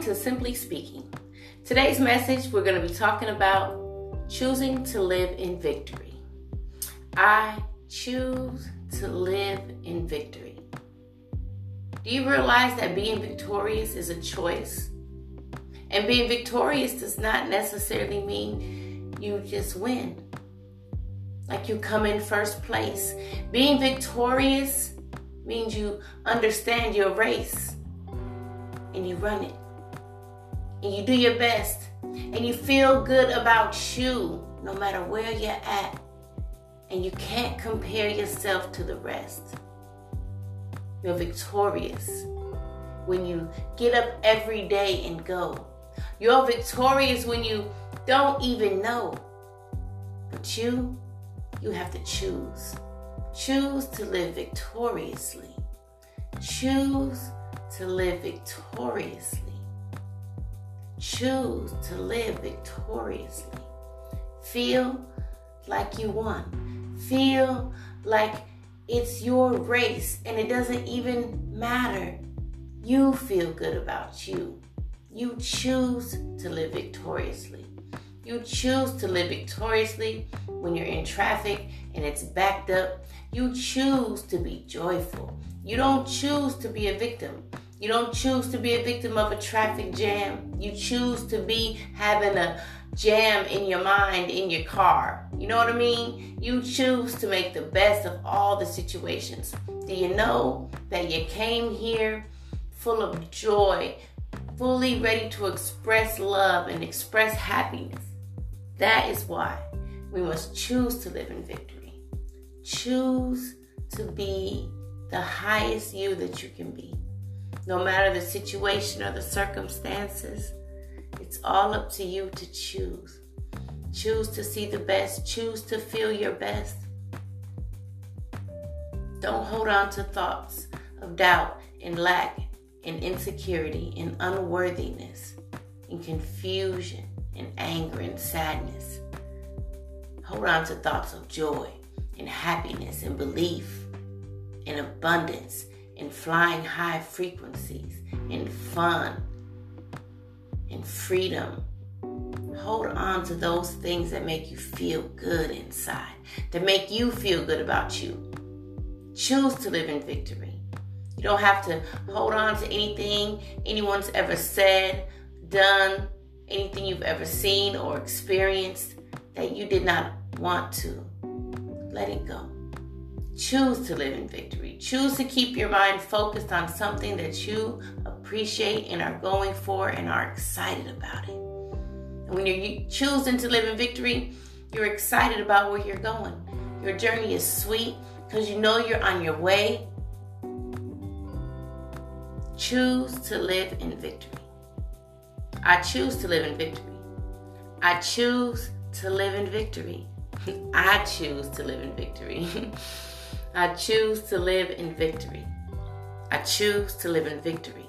to Simply Speaking. Today's message, we're going to be talking about choosing to live in victory. I choose to live in victory. Do you realize that being victorious is a choice? And being victorious does not necessarily mean you just win, like you come in first place. Being victorious means you understand your race and you run it and you do your best and you feel good about you no matter where you're at and you can't compare yourself to the rest. You're victorious when you get up every day and go. You're victorious when you don't even know. But you, you have to choose. Choose to live victoriously. Choose to live victoriously. Choose to live victoriously. Feel like you won. Feel like it's your race and it doesn't even matter. You feel good about you. You choose to live victoriously. You choose to live victoriously when you're in traffic and it's backed up. You choose to be joyful. You don't choose to be a victim. You don't choose to be a victim of a traffic jam. You choose to be having a jam in your mind in your car. You know what I mean? You choose to make the best of all the situations. Do you know that you came here full of joy, fully ready to express love and express happiness? That is why we must choose to live in victory. Choose to be the highest you that you can be. No matter the situation or the circumstances, it's all up to you to choose. Choose to see the best, choose to feel your best. Don't hold on to thoughts of doubt and lack and insecurity and unworthiness and confusion and anger and sadness. Hold on to thoughts of joy and happiness and belief and abundance and flying high frequencies, and fun, and freedom. Hold on to those things that make you feel good inside, that make you feel good about you. Choose to live in victory. You don't have to hold on to anything anyone's ever said, done, anything you've ever seen or experienced that you did not want to. Let it go. Choose to live in victory. Choose to keep your mind focused on something that you appreciate and are going for and are excited about it. And when you're choosing to live in victory, you're excited about where you're going. Your journey is sweet because you know you're on your way. Choose to live in victory. I choose to live in victory. I choose to live in victory. I choose to live in victory. I choose to live in victory. I choose to live in victory.